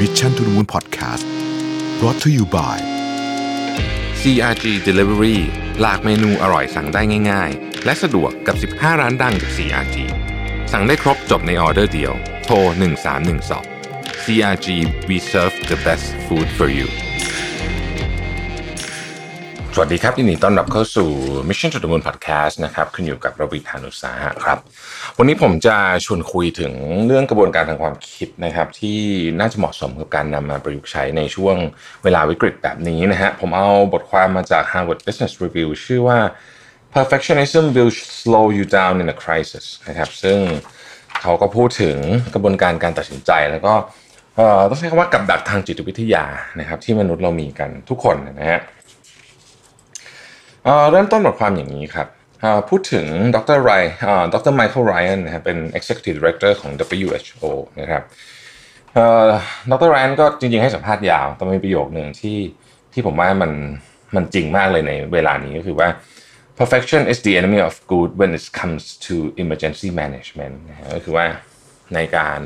Mission to the Moon Podcast brought to you by CRG Delivery หลากเมนูอร่อยสั่งได้ง่าย ๆ และสะดวกกับ 15 ร้านดังจาก CRG สั่งได้ครบจบในออเดอร์เดียว โทร 1312 CRG we serve the best food for you สวัสดีครับยินดีต้อนรับเข้าสู่ Mission to the Moon Podcast นะครับคุณอยู่กับรวิศ หาญอุตสาหะครับ วันนี้ผมจะชวนคุยถึงเรื่องกระบวนการทางความคิดนะครับ ที่น่าจะเหมาะสมกับการนำมาประยุกต์ใช้ในช่วงเวลาวิกฤตแบบนี้นะฮะผมเอาบทความมาจาก Harvard Business Review ชื่อว่า perfectionism will slow you down in a crisis นะครับซึ่งเขาก็พูดถึงกระบวนการการตัดสินใจแล้วก็เอ่อต้องใช้คำว่ากับดักทางจิตวิทยานะครับ ที่มนุษย์เรามีกันทุกคนนะฮะ เริ่มต้นบทความอย่างนี้ครับพูดถึงดรไรดรไมเคิลไรอันนะครับเป็น Executive Director ของ WHO นะครับดรไรอันก็จริงๆให้สัมภาษณ์ยาว แต่มีประโยคหนึ่งที่ที่ผมว่ามันมันจริงมากเลยในเวลานี้ก็คือว่า perfection is the enemy of good when it comes to emergency management นะก็คือว่าในการ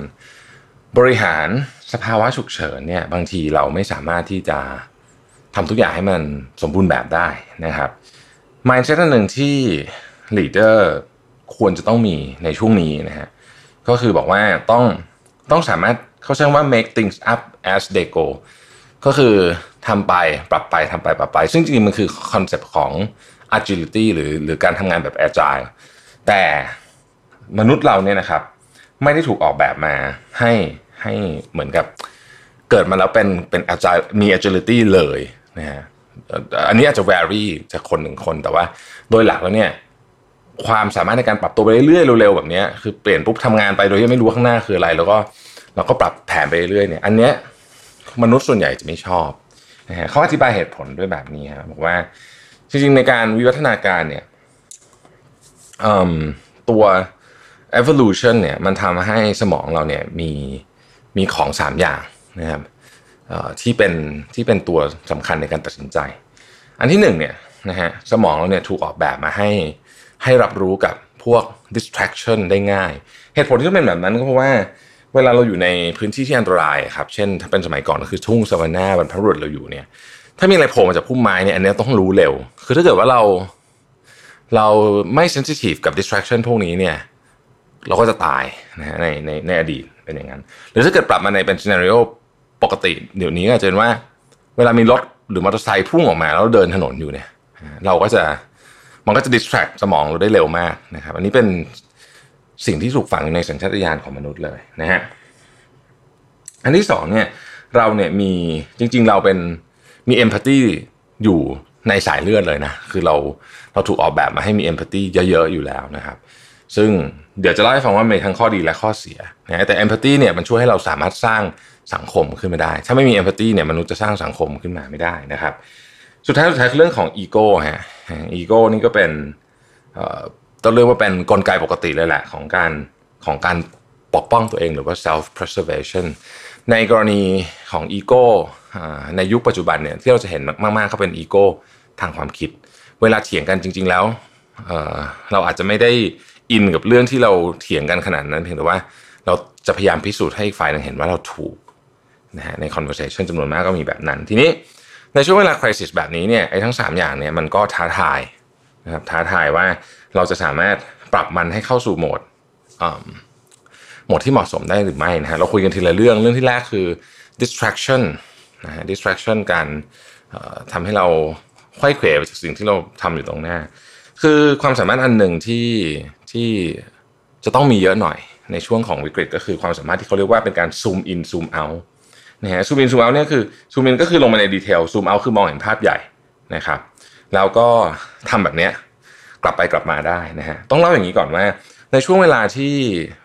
บริหารสภาวะฉุกเฉินเนี่ยบางทีเราไม่สามารถที่จะ ทำทุกอย่างให้มันสมบูรณ์แบบได้นะครับ mindset อันหนึ่งที่ leader ควรจะต้องมีในช่วงนี้นะฮะก็คือบอกว่าต้องต้องสามารถเขาใช้คำว่า make things up as they go ก็คือทำไปปรับไปทำไปปรับไป ซึ่งจริงๆมันคือคอนเซปต์ของ agility หรือหรือการทำงานแบบ agile แต่มนุษย์เราเนี่ยนะครับ ไม่ได้ถูกออกแบบมาให้ให้เหมือนกับเกิดมาแล้วเป็นเป็น agile มี agility เลยนะฮะอันนี้อาจจะ vary จากคนหนึ่งคนแต่ว่า โดยหลักแล้วเนี่ย ความสามารถในการปรับตัวไปเรื่อยๆเร็วๆแบบนี้คือเปลี่ยนปุ๊บทำงานไปโดยที่ไม่รู้ข้างหน้าคืออะไร แล้วก็เราก็ปรับแผนไปเรื่อยๆเนี่ย อันเนี้ยมนุษย์ส่วนใหญ่จะไม่ชอบนะฮะเขาอธิบายเหตุผลด้วยแบบนี้ครับบอกว่า จริงๆในการวิวัฒนาการเนี่ยตัว evolution เนี่ยมันทำให้สมองเราเนี่ยมีมีของสามอย่างนะครับ ที่เป็นที่เป็นตัวสำคัญในการตัดสินใจ อันที่หนึ่งเนี่ยนะฮะสมองเราเนี่ยถูกออกแบบมาให้ให้รับรู้กับพวก distraction ได้ง่าย เหตุผลที่ต้องเป็นแบบนั้นก็เพราะว่าเวลาเราอยู่ในพื้นที่ที่อันตรายครับ เช่นถ้าเป็นสมัยก่อนก็คือทุ่งสวานาบรรพบุรุษเราอยู่เนี่ย ถ้ามีอะไรโผล่มาจากพุ่มไม้เนี่ยอันนี้ต้องรู้เร็ว คือถ้าเกิดว่าเราเราไม่ sensitive กับ distraction พวกนี้เนี่ยเราก็จะตายนะฮะในในในอดีตเป็นอย่างนั้น หรือถ้าเกิดปรับมาในเป็น scenario ปกติเดี๋ยวนี้ก็จะเป็นว่า เวลามีรถหรือมอเตอร์ไซค์พุ่งออกมา แล้วเดินถนนอยู่เนี่ย เราก็จะมันก็จะ distract สมองเราได้เร็วมากนะครับ อันนี้เป็นสิ่งที่ถูกฝังอยู่ในสัญชาตญาณของมนุษย์เลยนะฮะอันที่สองเนี่ยเราเนี่ยมีจริง ๆ เราเป็นมี empathy อยู่ในสายเลือดเลยนะ คือเราเราถูกออกแบบมาให้มี empathy เยอะ ๆ อยู่แล้วนะครับ ซึ่งเดี๋ยวจะเล่าให้ฟังว่ามีทั้งข้อดีและข้อเสียนะแต่ empathy เนี่ยมันช่วยให้เราสามารถสร้าง สังคมขึ้นมาได้ ถ้าไม่มี empathy เนี่ยมนุษย์จะสร้างสังคมขึ้นมาไม่ได้นะครับ สุดท้ายสุดท้ายคือเรื่องของอีโก้ฮะอีโก้นี่ก็เป็นเอ่อต้องเรียกว่าเป็นกลไกปกติเลยแหละของการของการปกป้องตัวเองหรือว่า self preservation ในกรณีของอีโก้อ่าในยุคปัจจุบันเนี่ยที่เราจะเห็นมากๆเขาเป็นอีโก้ทางความคิด เวลาเถียงกันจริง ๆ แล้วเอ่อเราอาจจะไม่ได้อินกับเรื่องที่เราเถียงกันขนาดนั้นเพียงแต่ว่าเราจะพยายามพิสูจน์ให้อีกฝ่ายหนึงเห็นว่าเราถูก นะฮะใน conversation จำนวนมากก็มีแบบนั้น ทีนี้ในช่วงเวลา crisis แบบนี้เนี่ยไอ้ทั้ง 3 อย่างเนี่ยมันก็ท้าทายนะครับท้าทายว่าเราจะสามารถปรับมันให้เข้าสู่โหมดโหมดที่เหมาะสมได้หรือไม่นะฮะเราคุยกันทีละเรื่องเรื่องที่แรกคือ distraction นะฮะ distraction การทำให้เราควยเขวไปจากสิ่งที่เราทำอยู่ตรงหน้า คือความสามารถอันหนึ่งที่ที่จะต้องมีเยอะหน่อยในช่วงของวิกฤตก็คือความสามารถที่เขาเรียกว่าเป็นการ zoom in zoom out นะฮะ zoom in zoom out เนี่ยคือ zoom in ก็คือลงมาในดีเทล zoom out คือมองเห็นภาพใหญ่นะครับแล้วก็ทำแบบเนี้ยกลับไปกลับมาได้นะฮะต้องเล่าอย่างนี้ก่อนว่า ในช่วงเวลาที่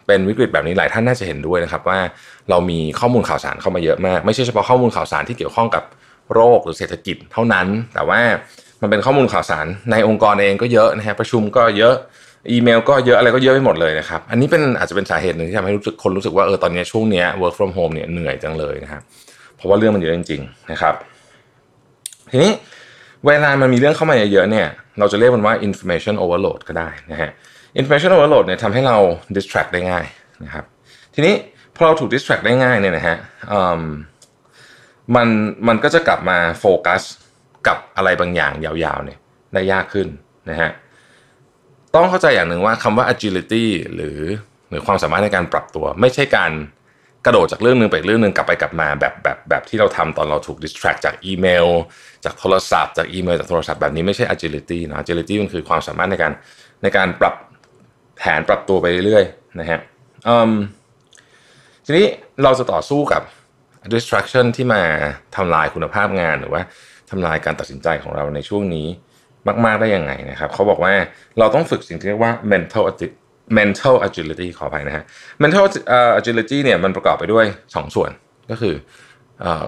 เป็นวิกฤตแบบนี้หลายท่านน่าจะเห็นด้วยนะครับว่าเรามีข้อมูลข่าวสารเข้ามาเยอะมาก ไม่ใช่เฉพาะข้อมูลข่าวสารที่เกี่ยวข้องกับโรคหรือเศรษฐกิจเท่านั้น แต่ว่ามันเป็นข้อมูลข่าวสารในองค์กรเองก็เยอะนะฮะประชุมก็เยอะ อีเมลก็เยอะอะไรก็เยอะไปหมดเลยนะครับ อันนี้เป็นอาจจะเป็นสาเหตุหนึ่งที่ทำให้รู้สึกคนรู้สึกว่าเออตอนนี้ช่วงเนี้ย work from home เนี่ยเหนื่อยจังเลยนะครับเพราะว่าเรื่องมันเยอะจริง ๆ นะครับ ทีนี้เวลามันมีเรื่องเข้ามาเยอะๆเนี่ย เราจะเรียกมันว่า information overload ก็ได้นะฮะ information overload เนี่ยทำให้เรา distract ได้ง่ายนะครับ ทีนี้พอเราถูก distract ได้ง่ายเนี่ยนะฮะมมันมันก็จะกลับมาโฟกัสกับอะไรบางอย่างยาวๆเนี่ยได้ยากขึ้นนะฮะ ต้องเข้าใจอย่างหนึ่งว่าคำว่า agility หรือหรือความสามารถในการปรับตัว ไม่ใช่การกระโดดจากเรื่องหนึ่งไปเรื่องหนึ่งกลับไปกลับมาแบบแบบแบบที่เราทำตอนเราถูก distract จากอีเมล จากโทรศัพท์จากอีเมลจากโทรศัพท์แบบนี้ไม่ใช่ agility นะ agility มันคือความสามารถในการในการปรับแผนปรับตัวไปเรื่อยๆนะฮะทีนี้เราจะต่อสู้กับ distraction ที่มาทำลายคุณภาพงานหรือว่าทำลายการตัดสินใจของเราในช่วงนี้ มาก ๆได้ยังไงนะครับเขาบอกว่าเราต้องฝึกสิ่งที่เรียกว่า mental mental agility ขอไปนะฮะ mental agility เนี่ยมันประกอบไปด้วย 2 ส่วนก็คือ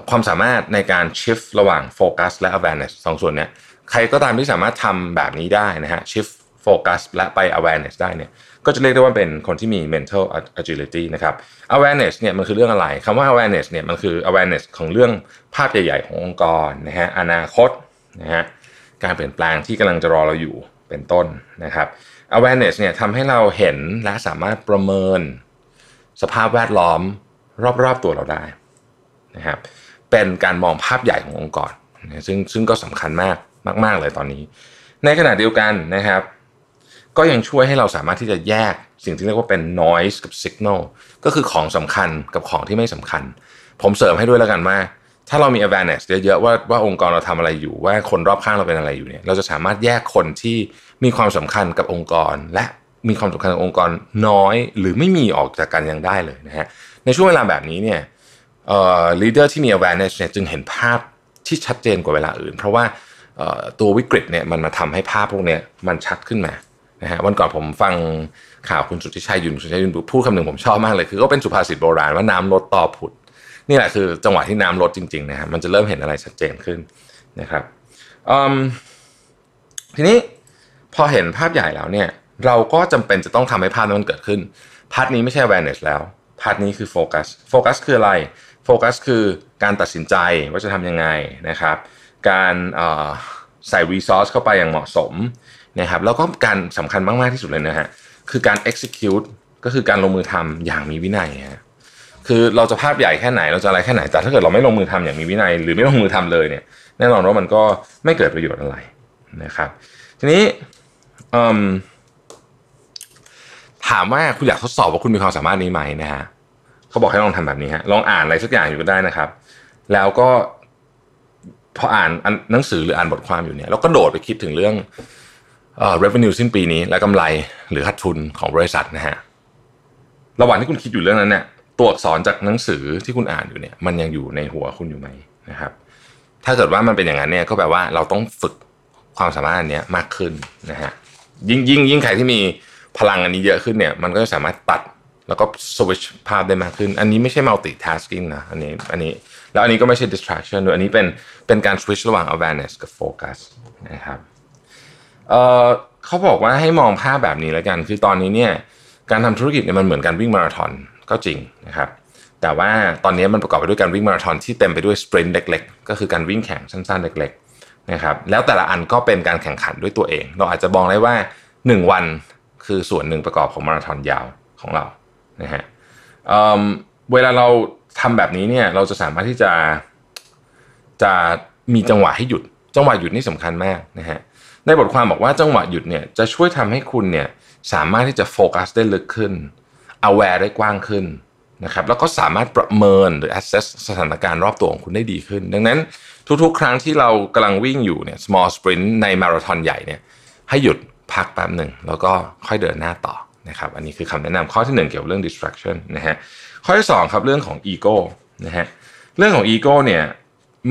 ความสามารถในการ shift ระหว่าง focus และ awareness สองส่วนเนี้ยใครก็ตามที่สามารถทำแบบนี้ได้นะฮะ shift focus และไป awareness ได้เนี่ยก็จะเรียกได้ว่าเป็นคนที่มี mental agility นะครับ awareness เนี่ยมันคือเรื่องอะไรคำว่า awareness เนี่ยมันคือ awareness ของเรื่องภาพใหญ่ ๆ ขององค์กรนะฮะอนาคตนะฮะ การเปลี่ยนแปลงที่กำลังจะรอเราอยู่เป็นต้นนะครับ awareness เนี่ยทำให้เราเห็นและสามารถประเมิน สภาพแวดล้อมรอบๆตัวเราได้นะครับเป็นการมองภาพใหญ่ขององค์กรซึ่งซึ่งก็สำคัญมากมาก ๆ เลยตอนนี้ ในขณะเดียวกันนะครับ ก็ยังช่วยให้เราสามารถที่จะแยกสิ่งที่เรียกว่าเป็น noise กับ signal ก็คือของสำคัญกับของที่ไม่สำคัญ ผมเสริมให้ด้วยแล้วกันว่า ถ้าเรามี awareness เยอะๆว่าว่าองค์กรเราทำอะไรอยู่ ว่าคนรอบข้างเราเป็นอะไรอยู่เนี่ย เราจะสามารถแยกคนที่มีความสำคัญกับองค์กร และมีความสำคัญกับองค์กรน้อย หรือไม่มีออกจากกันยังได้เลยนะฮะในช่วงเวลาแบบนี้เนี่ยเอ่อ leader ที่มี awareness เนี่ยจึงเห็นภาพที่ชัดเจนกว่าเวลาอื่น เพราะว่าตัววิกฤตเนี่ยมันมาทำให้ภาพพวกนี้มันชัดขึ้นมานะฮะวันก่อนผมฟังข่าวคุณสุทธิชัยยุนสุทธิชัยยุนพูดคำหนึ่งผมชอบมากเลย คือก็เป็นสุภาษิตโบราณว่าน้ำลดต่อผุด นี่แหละคือจังหวะที่น้ำลดจริงๆนะฮะมันจะเริ่มเห็นอะไรชัดเจนขึ้นนะครับทีนี้พอเห็นภาพใหญ่แล้วเนี่ยเราก็จำเป็นจะต้องทำให้ภาพนั้นมันเกิดขึ้นพาร์ทนี้ไม่ใช่ awareness แล้วพาร์ทนี้คือโฟกัสโฟกัสคืออะไรโฟกัสคือการตัดสินใจว่าจะทำยังไงนะครับ การใส่ resource เข้าไปอย่างเหมาะสมนะครับแล้วก็การสำคัญมาก ๆ ที่สุดเลยนะฮะคือการ execute ก็คือการลงมือทำอย่างมีวินัยฮะ คือเราจะภาพใหญ่แค่ไหนเราจะอะไรแค่ไหน แต่ถ้าเกิดเราไม่ลงมือทำอย่างมีวินัย หรือไม่ลงมือทำเลยเนี่ยแน่นอนว่ามันก็ไม่เกิดประโยชน์อะไรนะครับ ทีนี้ถามว่าคุณอยากทดสอบว่าคุณมีความสามารถนี้ไหมนะฮะเขาบอกให้ลองทำแบบนี้ฮะลองอ่านอะไรสักอย่างอยู่ก็ได้นะครับ แล้วก็พออ่านหนังสือหรืออ่านบทความอยู่เนี่ยเราก็โดดไปคิดถึงเรื่องเอ่อ revenue สิ้นปีนี้และกำไรหรือขาดทุนของบริษัทนะฮะระหว่างที่คุณคิดอยู่เรื่องนั้นเนี่ย ตัวอักษรจากหนังสือที่คุณอ่านอยู่เนี่ยมันยังอยู่ในหัวคุณอยู่ไหมนะครับ ถ้าเกิดว่ามันเป็นอย่างนั้นเนี่ยก็แปลว่าเราต้องฝึกความสามารถอันนี้มากขึ้นนะฮะยิ่งยิ่งยิ่งใครที่มีพลังอันนี้เยอะขึ้นเนี่ยมันก็จะสามารถตัดแล้วก็สวิชภาพได้มากขึ้น อันนี้ไม่ใช่ multitasking นะอันนี้อันนี้แล้วอันนี้ก็ไม่ใช่ distraction ด้วยอันนี้เป็นเป็นการ switch ระหว่าง awareness กับ focus นะครับเอ่อเขาบอกว่าให้มองภาพแบบนี้แล้วกัน คือตอนนี้เนี่ยการทำธุรกิจเนี่ยมันเหมือนการวิ่งมาราธอน ก็จริงนะครับ แต่ว่าตอนนี้มันประกอบไปด้วยการวิ่งมาราธอนที่เต็มไปด้วยสปรินต์เล็กๆ ก็คือการวิ่งแข่งสั้นๆ เล็กๆนะครับแล้วแต่ละอันก็เป็นการแข่งขันด้วยตัวเอง เราอาจจะมองได้ว่า 1 วันคือส่วนหนึ่งประกอบของมาราธอนยาวของเรานะฮะเเวลาเราทำแบบนี้เนี่ยเราจะสามารถที่จะจะมีจังหวะให้หยุด จังหวะหยุดนี่สำคัญมากนะฮะในบทความบอกว่าจังหวะหยุดเนี่ยจะช่วยทำให้คุณเนี่ยสามารถที่จะโฟกัสได้ลึกขึ้น aware ได้กว้างขึ้นนะครับแล้วก็สามารถประเมินหรือ assess สถานการณ์รอบตัวของคุณได้ดีขึ้น ดังนั้นทุกๆ ครั้งที่เรากำลังวิ่งอยู่เนี่ย small sprint ในมาราธอนใหญ่เนี่ยให้หยุดพักแป๊บหนึ่ง แล้วก็ค่อยเดินหน้าต่อนะครับอันนี้คือคำแนะนำข้อที่ 1 เกี่ยวกับเรื่อง distraction นะฮะข้อที่ 2 ครับเรื่องของ ego นะฮะเรื่องของ ego เนี่ย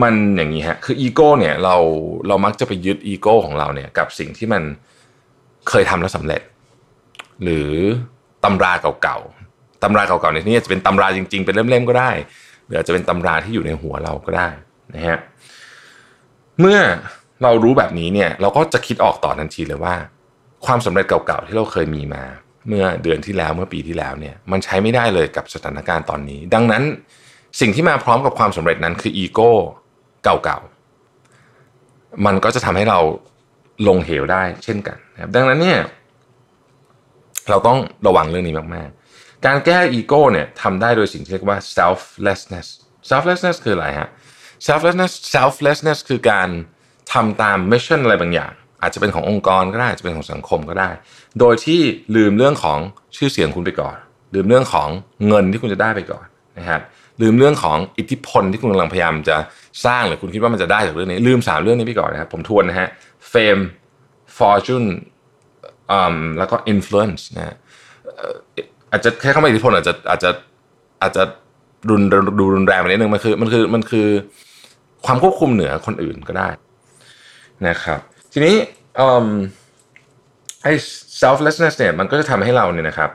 มันอย่างนี้ฮะคือ ego เนี่ยเราเรามักจะไปยึด ego ของเราเนี่ยกับสิ่งที่มันเคยทำแล้วสำเร็จ หรือ ตำราเก่าๆตำราเก่าๆในที่นี้จะเป็นตำราจริง ๆ เป็นเล่มๆก็ได้ หรือจะเป็นตำราที่อยู่ในหัวเราก็ได้นะฮะเมื่อเรารู้แบบนี้เนี่ยเราก็จะคิดออกต่อทันทีเลยว่า ความสำเร็จเก่าๆที่เราเคยมีมา เมื่อเดือนที่แล้วเมื่อปีที่แล้วเนี่ยมันใช้ไม่ได้เลยกับสถานการณ์ตอนนี้ ดังนั้นสิ่งที่มาพร้อมกับความสำเร็จนั้นคืออีโก้เก่าๆมันก็จะทำให้เราลงเหวได้เช่นกันนะครับดังนั้นเนี่ย เราต้องระวังเรื่องนี้มากๆ การแก้อีโก้เนี่ยทำได้โดยสิ่งที่เรียกว่า selflessness selflessness คืออะไรฮะ selflessness selflessness คือการทำตาม mission อะไรบางอย่าง อาจจะเป็นขององค์กรก็ได้อาจจะเป็นของสังคมก็ได้ โดยที่ลืมเรื่องของชื่อเสียงคุณไปก่อน ลืมเรื่องของเงินที่คุณจะได้ไปก่อนนะครับลืมเรื่องของอิทธิพลที่คุณกำลังพยายามจะสร้างหรือคุณคิดว่ามันจะได้จากเรื่องนี้ ลืมสามเรื่องนี้ไปก่อนนะครับผมทวนนะฮะ fame fortune แล้วก็ influence นะอาจจะแค่เข้ามาอิทธิพลอาจจะอาจจะอาจจะรุนดูรุนแรงไปนิดนึงมันคือมันคือมันคือความควบคุมเหนือคนอื่นก็ได้นะครับ ทีนี้ไอ้ selflessness เนี่ยมันก็จะทำให้เราเนี่ยนะครับ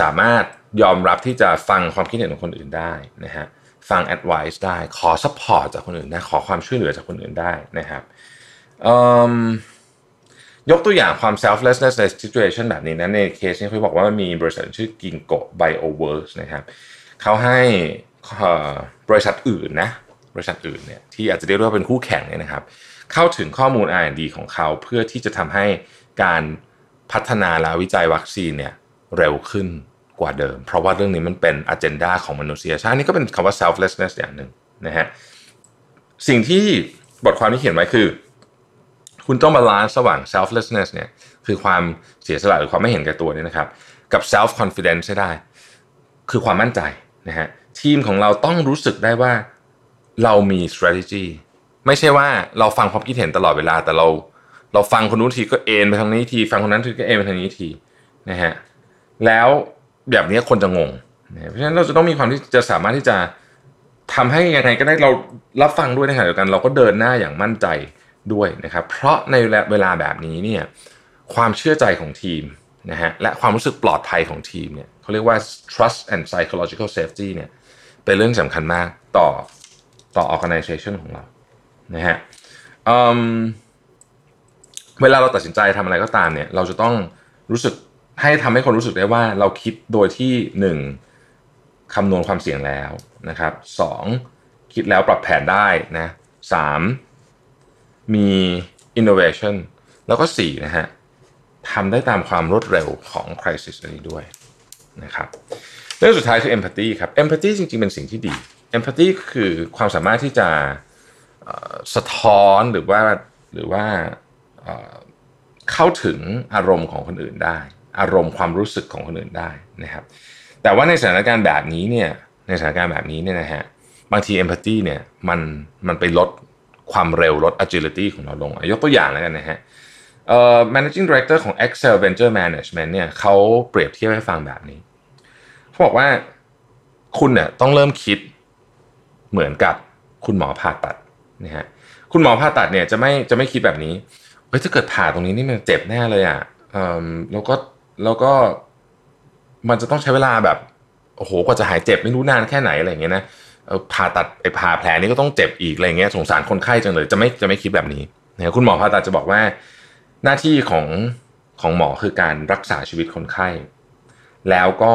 สามารถยอมรับที่จะฟังความคิดเห็นของคนอื่นได้นะฮะฟัง advice ได้ขอ support จากคนอื่นได้ขอความช่วยเหลือจากคนอื่นได้นะครับ ยกตัวอย่างความ selflessness ใน situation แบบนี้นะในเคสนี้เขาบอกว่ามันมีบริษัทชื่อ Ginkgo Bioworks นะครับเขาให้บริษัทอื่นนะบริษัทอื่นเนี่ยที่อาจจะเรียกว่าเป็นคู่แข่งเนี่ยนะครับ เข้าถึงข้อมูล R&D ของเขาเพื่อที่จะทำให้การพัฒนาและวิจัยวัคซีนเนี่ยเร็วขึ้นกว่าเดิม เพราะว่าเรื่องนี้มันเป็นอ g e n d a ของมนุษยชาตินี่ก็เป็นคำว่า selflessness อย่างหนึ่งนะฮะสิ่งที่บทความที่เขียนไว้คือ คุณต้อง balance ระหว่าง selflessness เนี่ยคือความเสียสละหรือความไม่เห็นแก่ตัวเนี่ยนะครับ กับ self confidence ได้ คือความมั่นใจนะฮะทีมของเราต้องรู้สึกได้ว่าเรามี strategy ไม่ใช่ว่าเราฟังความคิดเห็นตลอดเวลา แต่เราเราฟังคนนู้นทีก็เอ็นไปทางนี้ที ฟังคนนั้นทีก็เอ็นไปทางนี้ทีนะฮะแล้วแบบนี้คนจะงงนะเพราะฉะนั้นเราจะต้องมีความที่จะสามารถที่จะทำให้ยังไงก็ได้เรารับฟังด้วยในขณะเดียวกัน เราก็เดินหน้าอย่างมั่นใจ ด้วยนะครับ เพราะในเวลาแบบนี้เนี่ยความเชื่อใจของทีมนะฮะและความรู้สึกปลอดภัยของทีมเนี่ยเขาเรียกว่า trust and psychological safety เนี่ยเป็นเรื่องสำคัญมากต่อต่อ organization ของเรานะฮะเวลาเราตัดสินใจทำอะไรก็ตามเนี่ยเราจะต้องรู้สึกให้ทำให้คนรู้สึกได้ว่าเราคิดโดยที่หนึ่งคำนวณความเสี่ยงแล้วนะครับสองคิดแล้วปรับแผนได้นะสาม มี innovation แล้วก็สี่นะฮะทำได้ตามความรวดเร็วของ crisis นี้ด้วยนะครับเรื่องสุดท้ายคือ empathy ครับ empathy จริงๆ เป็นสิ่งที่ดี empathy คือความสามารถที่จะสะท้อนหรือว่าหรือว่าเข้าถึงอารมณ์ของคนอื่นได้ อารมณ์ความรู้สึกของคนอื่นได้นะครับแต่ว่าในสถานการณ์แบบนี้เนี่ยในสถานการณ์แบบนี้เนี่ยนะฮะบางที empathy เนี่ยมันมันไปลด ความเร็วลด agility ของเราลงยกตัวอย่างแล้วกันนะฮะ managing director ของ Excel Venture Management เนี่ยเขาเปรียบเทียบให้ฟังแบบนี้เขาบอกว่าคุณเนี่ยต้องเริ่มคิดเหมือนกับคุณหมอผ่าตัดนะฮะคุณหมอผ่าตัดเนี่ยจะไม่จะไม่คิดแบบนี้เฮ้ยถ้าเกิดผ่าตรงนี้นี่มันเจ็บแน่เลยอะแล้วก็แล้วก็มันจะต้องใช้เวลาแบบโอ้โหกว่าจะหายเจ็บไม่รู้นานแค่ไหนอะไรอย่างเงี้ยนะ ผ่าตัดไอ้ผ่าแผลนี้ก็ต้องเจ็บอีกอะไรเงี้ยสงสารคนไข้จังเลยจะไม่จะไม่คิดแบบนี้นะคุณหมอผ่าตัดจะบอกว่า หน้าที่ของของหมอคือการรักษาชีวิตคนไข้ แล้วก็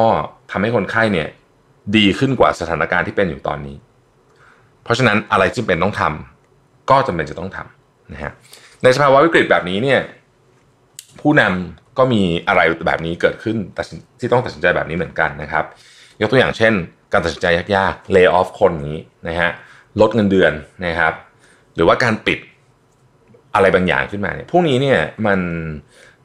ทำให้คนไข้เนี่ยดีขึ้นกว่าสถานการณ์ที่เป็นอยู่ตอนนี้ เพราะฉะนั้นอะไรที่เป็นต้องทำก็จำเป็นจะต้องทำนะฮะในสภาวะวิกฤตแบบนี้เนี่ยผู้นำก็มีอะไรแบบนี้เกิดขึ้นที่ต้องตัดสินใจแบบนี้เหมือนกันนะครับ ยกตัวอย่างเช่น การตัดสินใจยากๆ lay off คนนี้นะฮะลดเงินเดือนนะครับ หรือว่าการปิดอะไรบางอย่างขึ้นมาเนี่ยพวกนี้เนี่ยมัน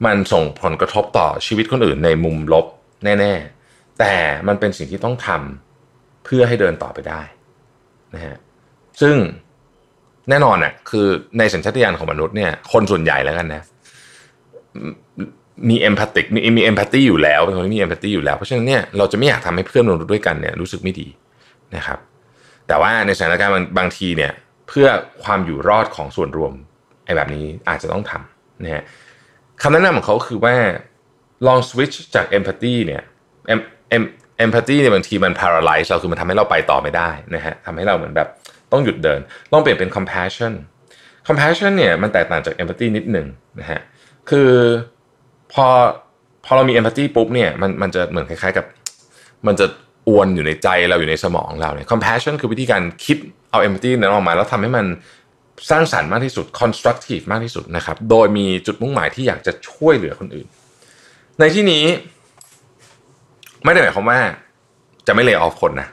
มันส่งผลกระทบต่อชีวิตคนอื่นในมุมลบแน่ๆ แต่มันเป็นสิ่งที่ต้องทำเพื่อให้เดินต่อไปได้นะฮะซึ่งแน่นอนน่ะคือในสัญชาตญาณของมนุษย์เนี่ยคนส่วนใหญ่แล้วกันนะ มีเอมพัตติกมีมีเอมพัตตีอยู่แล้วเป็นคนที่มีเอมพัตตีอยู่แล้ว เพราะฉะนั้นเนี่ยเราจะไม่อยากทำให้เพื่อนมนุษย์ด้วยกันเนี่ยรู้สึกไม่ดีนะครับ แต่ว่าในสถานการณ์บางทีเนี่ยเพื่อความอยู่รอดของส่วนรวมไอ้แบบนี้อาจจะต้องทำนะฮะคำแนะนำของเขาคือว่าลองสวิตช์จาก empathy เนี่ย em em empathy เนี่ยบางทีมัน paralyze เราคือมันทำให้เราไปต่อไม่ได้นะฮะทำให้เราเหมือนแบบต้องหยุดเดินต้องเปลี่ยนเป็น compassion compassion เนี่ยมันแตกต่างจาก empathy นิดหนึ่งนะฮะคือ พอพอเรามี empathy ปุ๊บเนี่ยมันมันจะเหมือนคล้ายๆกับ มันจะอวนอยู่ในใจเราอยู่ในสมองเราเนี่ย compassion คือวิธีการคิดเอา empathy นั้นออกมา แล้วทำให้มันสร้างสรรค์มากที่สุด constructive มากที่สุดนะครับ โดยมีจุดมุ่งหมายที่อยากจะช่วยเหลือคนอื่น ในที่นี้ ไม่ได้หมายความว่าจะไม่เล y off คนนะ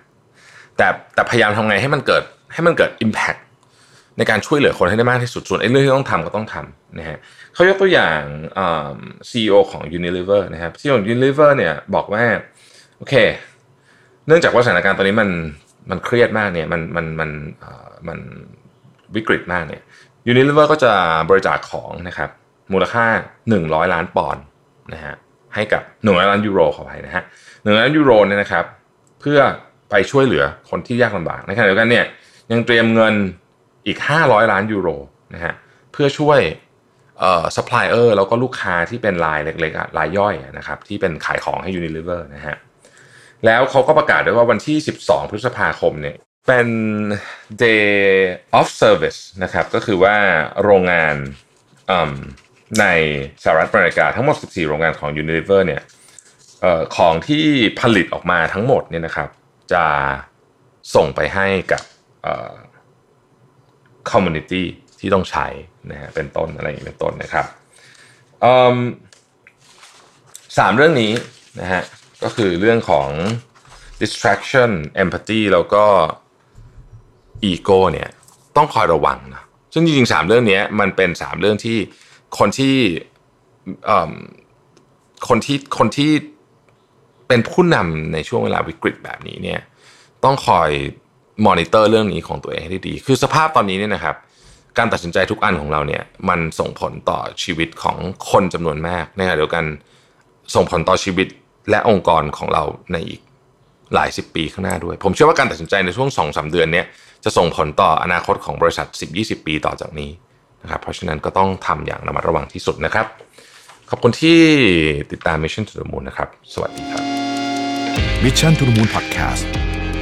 แต่แต่พยายามทำไงให้มันเกิดให้มันเกิด impact ในการช่วยเหลือคนให้ได้มากที่สุดส่วนไอ้เรื่องที่ต้องทำก็ต้องทำนะฮะเขายกตัวอย่างซีอีโอของ Unilever นะครับซีอีโอของ Unilever เนี่ยบอกว่าโอเค เนื่องจากว่าสถานการณ์ตอนนี้มันมันเครียดมากเนี่ยมันมันมันมันวิกฤตมากเนี่ย Unilever ก็จะบริจาคของนะครับมูลค่า 100 ล้านปอนด์นะฮะให้กับหนึ่งล้านยูโรขออภัยนะฮะหนึ่งล้านยูโรเนี่ยนะครับ เพื่อไปช่วยเหลือคนที่ยากลำบากในขณะเดียวกันเนี่ยยังเตรียมเงิน อีก 500 ล้านยูโรนะฮะเพื่อช่วยเอ่อซัพพลายเออร์แล้วก็ลูกค้าที่เป็นรายเล็กๆรายย่อยนะครับที่เป็นขายของให้ Unilever นะฮะแล้วเขาก็ประกาศด้วยว่าวันที่ 12 พฤษภาคมเนี่ยเป็น day of service นะครับก็คือว่าโรงงานในสหรัฐอเมริกาทั้งหมด 14 โรงงานของ Unilever เนี่ยออของที่ผลิตออกมาทั้งหมดเนี่ยนะครับจะส่งไปให้กับ คอมมูนิตี้ที่ต้องใช้นะฮะเป็นต้นอะไรอย่างนี้เป็นต้นนะครับสามเรื่องนี้นะฮะก็คือเรื่องของ distraction empathy แล้วก็ ego เนี่ยต้องคอยระวังนะซึ่งจริงๆสามเรื่องนี้มันเป็นสามเรื่องที่คนที่คนที่คนที่เป็นผู้นำในช่วงเวลาวิกฤตแบบนี้เนี่ยต้องคอย มอนิเตอร์เรื่องนี้ของตัวเองให้ดี คือสภาพตอนนี้เนี่ยนะครับ การตัดสินใจทุกอันของเราเนี่ย มันส่งผลต่อชีวิตของคนจำนวนมากในขณะเดียวกันส่งผลต่อชีวิตและองค์กรของเราในอีกหลายสิบปีข้างหน้าด้วย ผมเชื่อว่าการตัดสินใจในช่วง2อสเดือนนี้จะส่งผลต่ออนาคตของบริษัท 10-20 ปีต่อจากนี้นะครับเพราะฉะนั้นก็ต้องทำอย่างระมัดระวังที่สุดนะครับ ขอบคุณที่ติดตาม Mission to the Moon นะครับ สวัสดีครับ Mission to the Moon Podcast